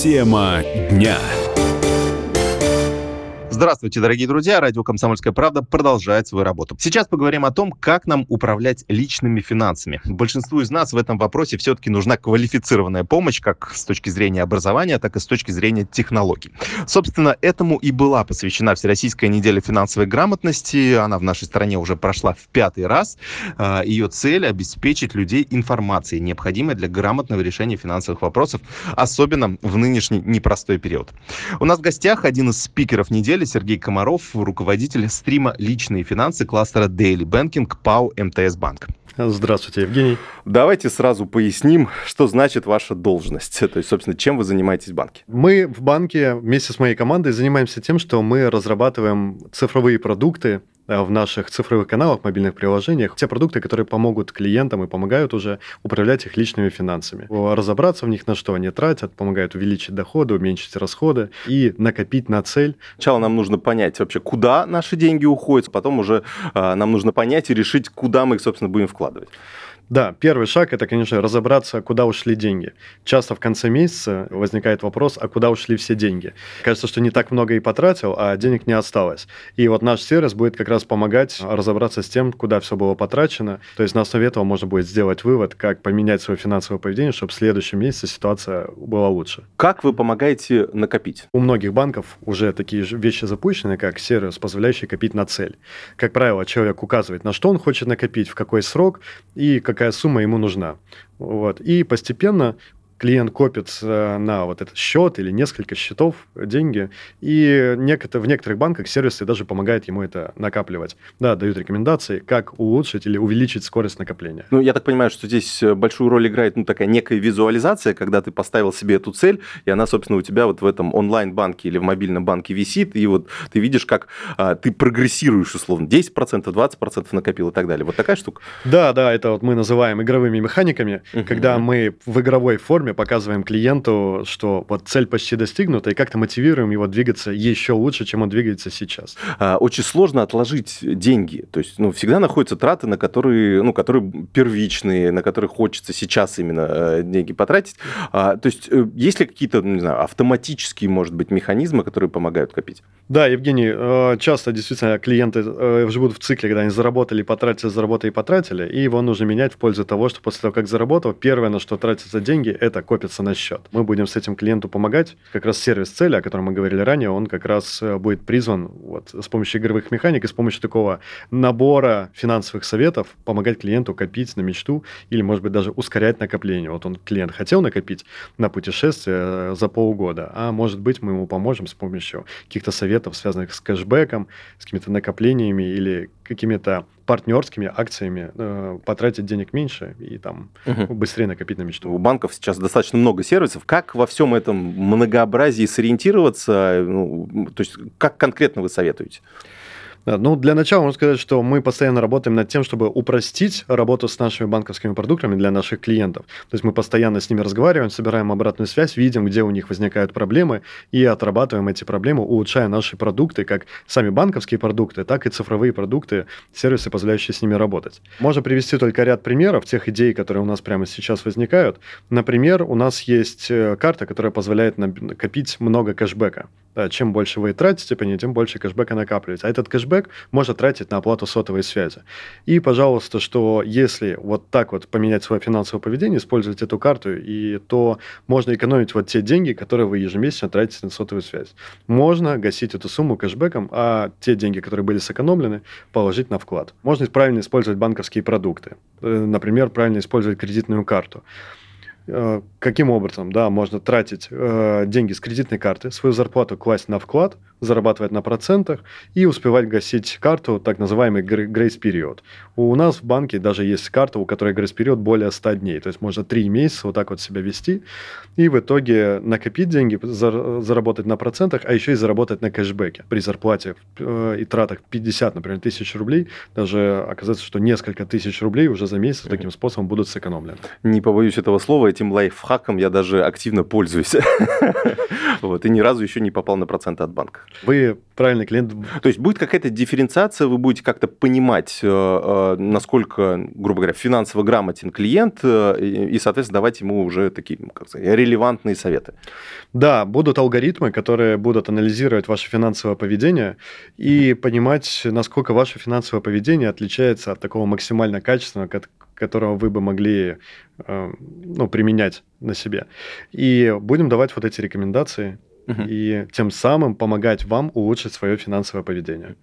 Тема дня. Здравствуйте, дорогие друзья. Радио «Комсомольская правда» продолжает свою работу. Сейчас поговорим о том, как нам управлять личными финансами. Большинству из нас в этом вопросе все-таки нужна квалифицированная помощь, как с точки зрения образования, так и с точки зрения технологий. Собственно, этому и была посвящена Всероссийская неделя финансовой грамотности. Она в нашей стране уже прошла в пятый раз. А, Ее цель – обеспечить людей информацией, необходимой для грамотного решения финансовых вопросов, особенно в нынешний непростой период. У нас в гостях один из спикеров недели Сергей Комаров, руководитель стрима «Личные финансы» кластера Daily Banking ПАО МТС Банк. Здравствуйте, Евгений. Давайте сразу поясним, что значит ваша должность. То есть, собственно, чем вы занимаетесь в банке? Мы в банке вместе с моей командой занимаемся тем, что мы разрабатываем цифровые продукты в наших цифровых каналах, мобильных приложениях, те продукты, которые помогут клиентам и помогают уже управлять их личными финансами. Разобраться в них, на что они тратят, помогают увеличить доходы, уменьшить расходы и накопить на цель. Сначала нам нужно понять вообще, куда наши деньги уходят, потом уже э, нам нужно понять и решить, куда мы их, собственно, будем вкладывать. Да, первый шаг – это, конечно, разобраться, куда ушли деньги. Часто в конце месяца возникает вопрос, а куда ушли все деньги? Кажется, что не так много и потратил, а денег не осталось. И вот наш сервис будет как раз помогать разобраться с тем, куда все было потрачено. То есть на основе этого можно будет сделать вывод, как поменять свое финансовое поведение, чтобы в следующем месяце ситуация была лучше. Как вы помогаете накопить? У многих банков уже такие вещи запущены, как сервис, позволяющий копить на цель. Как правило, человек указывает, на что он хочет накопить, в какой срок и какая какая сумма ему нужна. Вот. И постепенно клиент копит на вот этот счет или несколько счетов деньги, и некотор, в некоторых банках сервисы даже помогают ему это накапливать. Да, дают рекомендации, как улучшить или увеличить скорость накопления. Ну, я так понимаю, что здесь э, большую роль играет ну, такая некая визуализация, когда ты поставил себе эту цель, и она, собственно, у тебя вот в этом онлайн-банке или в мобильном банке висит, и вот ты видишь, как а, ты прогрессируешь, условно, 10%, 20% накопил и так далее. Вот такая штука? Да, да, это вот мы называем игровыми механиками, uh-huh. когда мы в игровой форме показываем клиенту, что вот цель почти достигнута, и как-то мотивируем его двигаться еще лучше, чем он двигается сейчас. А, очень сложно отложить деньги. То есть, ну, всегда находятся траты, на которые, ну, которые первичные, на которые хочется сейчас именно э, деньги потратить. А, то есть, э, есть ли какие-то, ну, не знаю, автоматические, может быть, механизмы, которые помогают копить? Да, Евгений, э, часто действительно клиенты живут в цикле, когда они заработали, потратили, заработали, потратили, и его нужно менять в пользу того, что после того, как заработал, первое, на что тратятся деньги, это копится на счет. Мы будем с этим клиенту помогать. Как раз сервис цели, о котором мы говорили ранее, он как раз э, будет призван вот, с помощью игровых механик и с помощью такого набора финансовых советов помогать клиенту копить на мечту или, может быть, даже ускорять накопление. Вот он, клиент, хотел накопить на путешествие э, за полгода, а может быть, мы ему поможем с помощью каких-то советов, связанных с кэшбэком, с какими-то накоплениями или какими-то партнерскими акциями э, потратить денег меньше и там угу. быстрее накопить на мечту. У банков сейчас достаточно много сервисов. Как во всем этом многообразии сориентироваться? Ну, то есть как конкретно вы советуете? Ну, для начала можно сказать, что мы постоянно работаем над тем, чтобы упростить работу с нашими банковскими продуктами для наших клиентов. То есть мы постоянно с ними разговариваем, собираем обратную связь, видим, где у них возникают проблемы, и отрабатываем эти проблемы, улучшая наши продукты, как сами банковские продукты, так и цифровые продукты, сервисы, позволяющие с ними работать. Можно привести только ряд примеров тех идей, которые у нас прямо сейчас возникают. Например, у нас есть э, карта, которая позволяет накопить много кэшбэка. Да, чем больше вы тратите по ней, тем больше кэшбэка накапливается. А этот кэшбэк можно тратить на оплату сотовой связи. И, пожалуйста, что если вот так вот поменять свое финансовое поведение, использовать эту карту, и то можно экономить вот те деньги, которые вы ежемесячно тратите на сотовую связь. Можно гасить эту сумму кэшбэком, а те деньги, которые были сэкономлены, положить на вклад. Можно правильно использовать банковские продукты. Э, например, правильно использовать кредитную карту. Э, каким образом, да, можно тратить э, деньги с кредитной карты, свою зарплату класть на вклад, зарабатывать на процентах и успевать гасить карту, так называемый грейс-период. У нас в банке даже есть карта, у которой грейс-период более 100 дней, то есть можно 3 месяца вот так вот себя вести и в итоге накопить деньги, заработать на процентах, а еще и заработать на кэшбэке. При зарплате э, и тратах 50, например, тысяч рублей, даже оказывается, что несколько тысяч рублей уже за месяц таким способом будут сэкономлены. Не побоюсь этого слова, этим лайфхаком я даже активно пользуюсь. Вот, и ни разу еще не попал на проценты от банка. Вы правильный клиент. То есть будет какая-то дифференциация, вы будете как-то понимать, э, э, насколько, грубо говоря, финансово грамотен клиент, э, и, соответственно, давать ему уже такие ну, как сказать, релевантные советы. Да, будут алгоритмы, которые будут анализировать ваше финансовое поведение и понимать, насколько ваше финансовое поведение отличается от такого максимально качественного, которого вы бы могли ну, применять на себе. И будем давать вот эти рекомендации угу. и тем самым помогать вам улучшить свое финансовое поведение.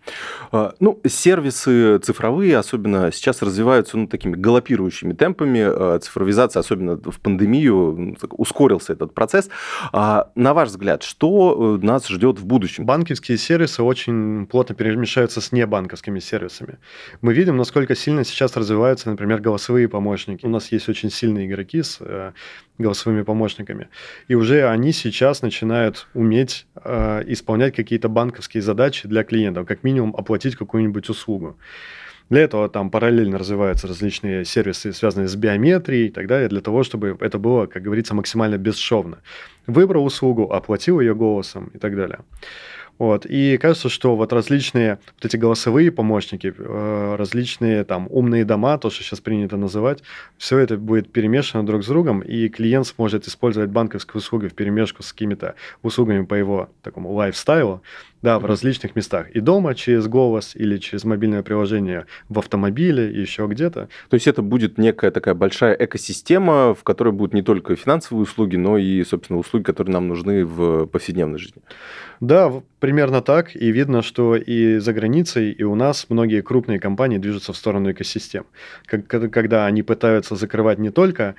А, ну, сервисы цифровые, особенно сейчас развиваются ну, такими галопирующими темпами. А, цифровизация, особенно в пандемию, ну, ускорился этот процесс. А, на ваш взгляд, что э, нас ждет в будущем? Банковские сервисы очень плотно перемешаются с небанковскими сервисами. Мы видим, насколько сильно сейчас развиваются, например, голосовые помощники. У нас есть очень сильные игроки с э, голосовыми помощниками. И уже они сейчас начинают уметь э, исполнять какие-то банковские задачи для клиентов, как минимум оплатить какую-нибудь услугу. Для этого там параллельно развиваются различные сервисы, связанные с биометрией и так далее, для того, чтобы это было, как говорится, максимально бесшовно. Выбрал услугу, оплатил ее голосом и так далее. Вот. И кажется, что вот различные вот эти голосовые помощники, э, различные там умные дома, то, что сейчас принято называть, все это будет перемешано друг с другом, и клиент сможет использовать банковские услуги в перемешку с какими-то услугами по его такому лайфстайлу, да, в различных местах. И дома через голос или через мобильное приложение в автомобиле и еще где-то. То есть это будет некая такая большая экосистема, в которой будут не только финансовые услуги, но и, собственно, услуги, которые нам нужны в повседневной жизни. Да, примерно так. И видно, что и за границей, и у нас многие крупные компании движутся в сторону экосистем. Когда они пытаются закрывать не только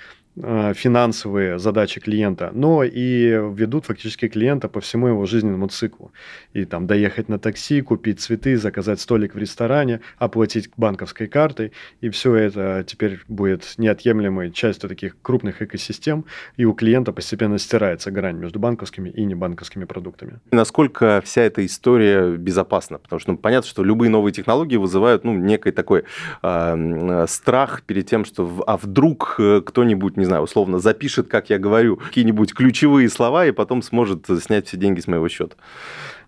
финансовые задачи клиента, но и ведут фактически клиента по всему его жизненному циклу. И там доехать на такси, купить цветы, заказать столик в ресторане, оплатить банковской картой. И все это теперь будет неотъемлемой частью таких крупных экосистем, и у клиента постепенно стирается грань между банковскими и небанковскими продуктами. насколько вся эта история безопасна? Потому что ну, понятно, что любые новые технологии вызывают ну, некий такой э, страх перед тем, что а вдруг э, кто-нибудь не знаю, условно запишет, как я говорю, какие-нибудь ключевые слова и потом сможет снять все деньги с моего счета.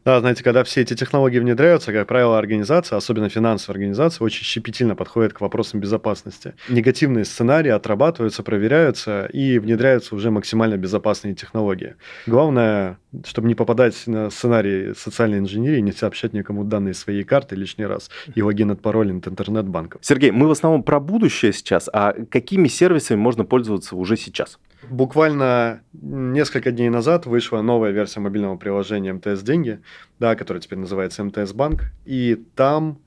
Да, знаете, когда все эти технологии внедряются, как правило, организация, особенно финансовая организация, очень щепетильно подходит к вопросам безопасности. Негативные сценарии отрабатываются, проверяются и внедряются уже максимально безопасные технологии. Главное, чтобы не попадать на сценарий социальной инженерии, не сообщать никому данные своей карты лишний раз и логин от пароль от интернет-банков. Сергей, мы в основном про будущее сейчас, а какими сервисами можно пользоваться уже сейчас? Буквально несколько дней назад вышла новая версия мобильного приложения МТС Деньги, да, которая теперь называется МТС Банк, и там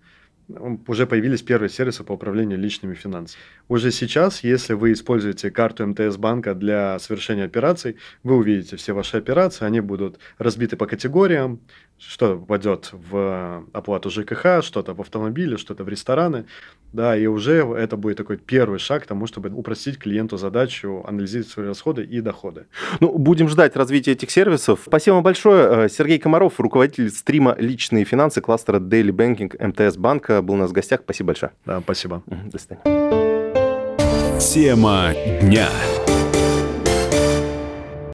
уже появились первые сервисы по управлению личными финансами. Уже сейчас, если вы используете карту МТС банка для совершения операций, вы увидите все ваши операции, они будут разбиты по категориям, что попадет в оплату ЖКХ, что-то в автомобиле, что-то в рестораны, да, и уже это будет такой первый шаг к тому, чтобы упростить клиенту задачу анализировать свои расходы и доходы. Ну, будем ждать развития этих сервисов. Спасибо вам большое. Э, Сергей Комаров, руководитель стрима «Личные финансы» кластера Daily Banking МТС банка, был у нас в гостях. Спасибо большое. Да, спасибо. До свидания. Тема дня.